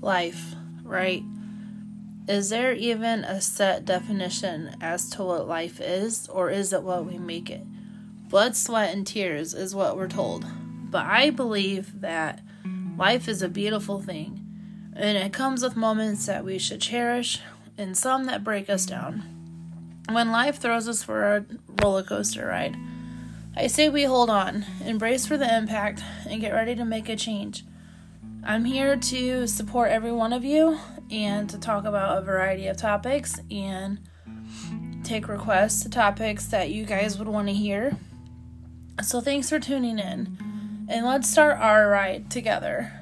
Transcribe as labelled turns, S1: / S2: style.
S1: life, right? Is there even a set definition as to what life is, or is it what we make it? Blood, sweat, and tears is what we're told. But I believe that life is a beautiful thing, and it comes with moments that we should cherish and some that break us down. When life throws us for a roller coaster ride, I say we hold on, embrace for the impact, and get ready to make a change. I'm here to support every one of you and to talk about a variety of topics and take requests to topics that you guys would want to hear. So, thanks for tuning in, and let's start our ride together.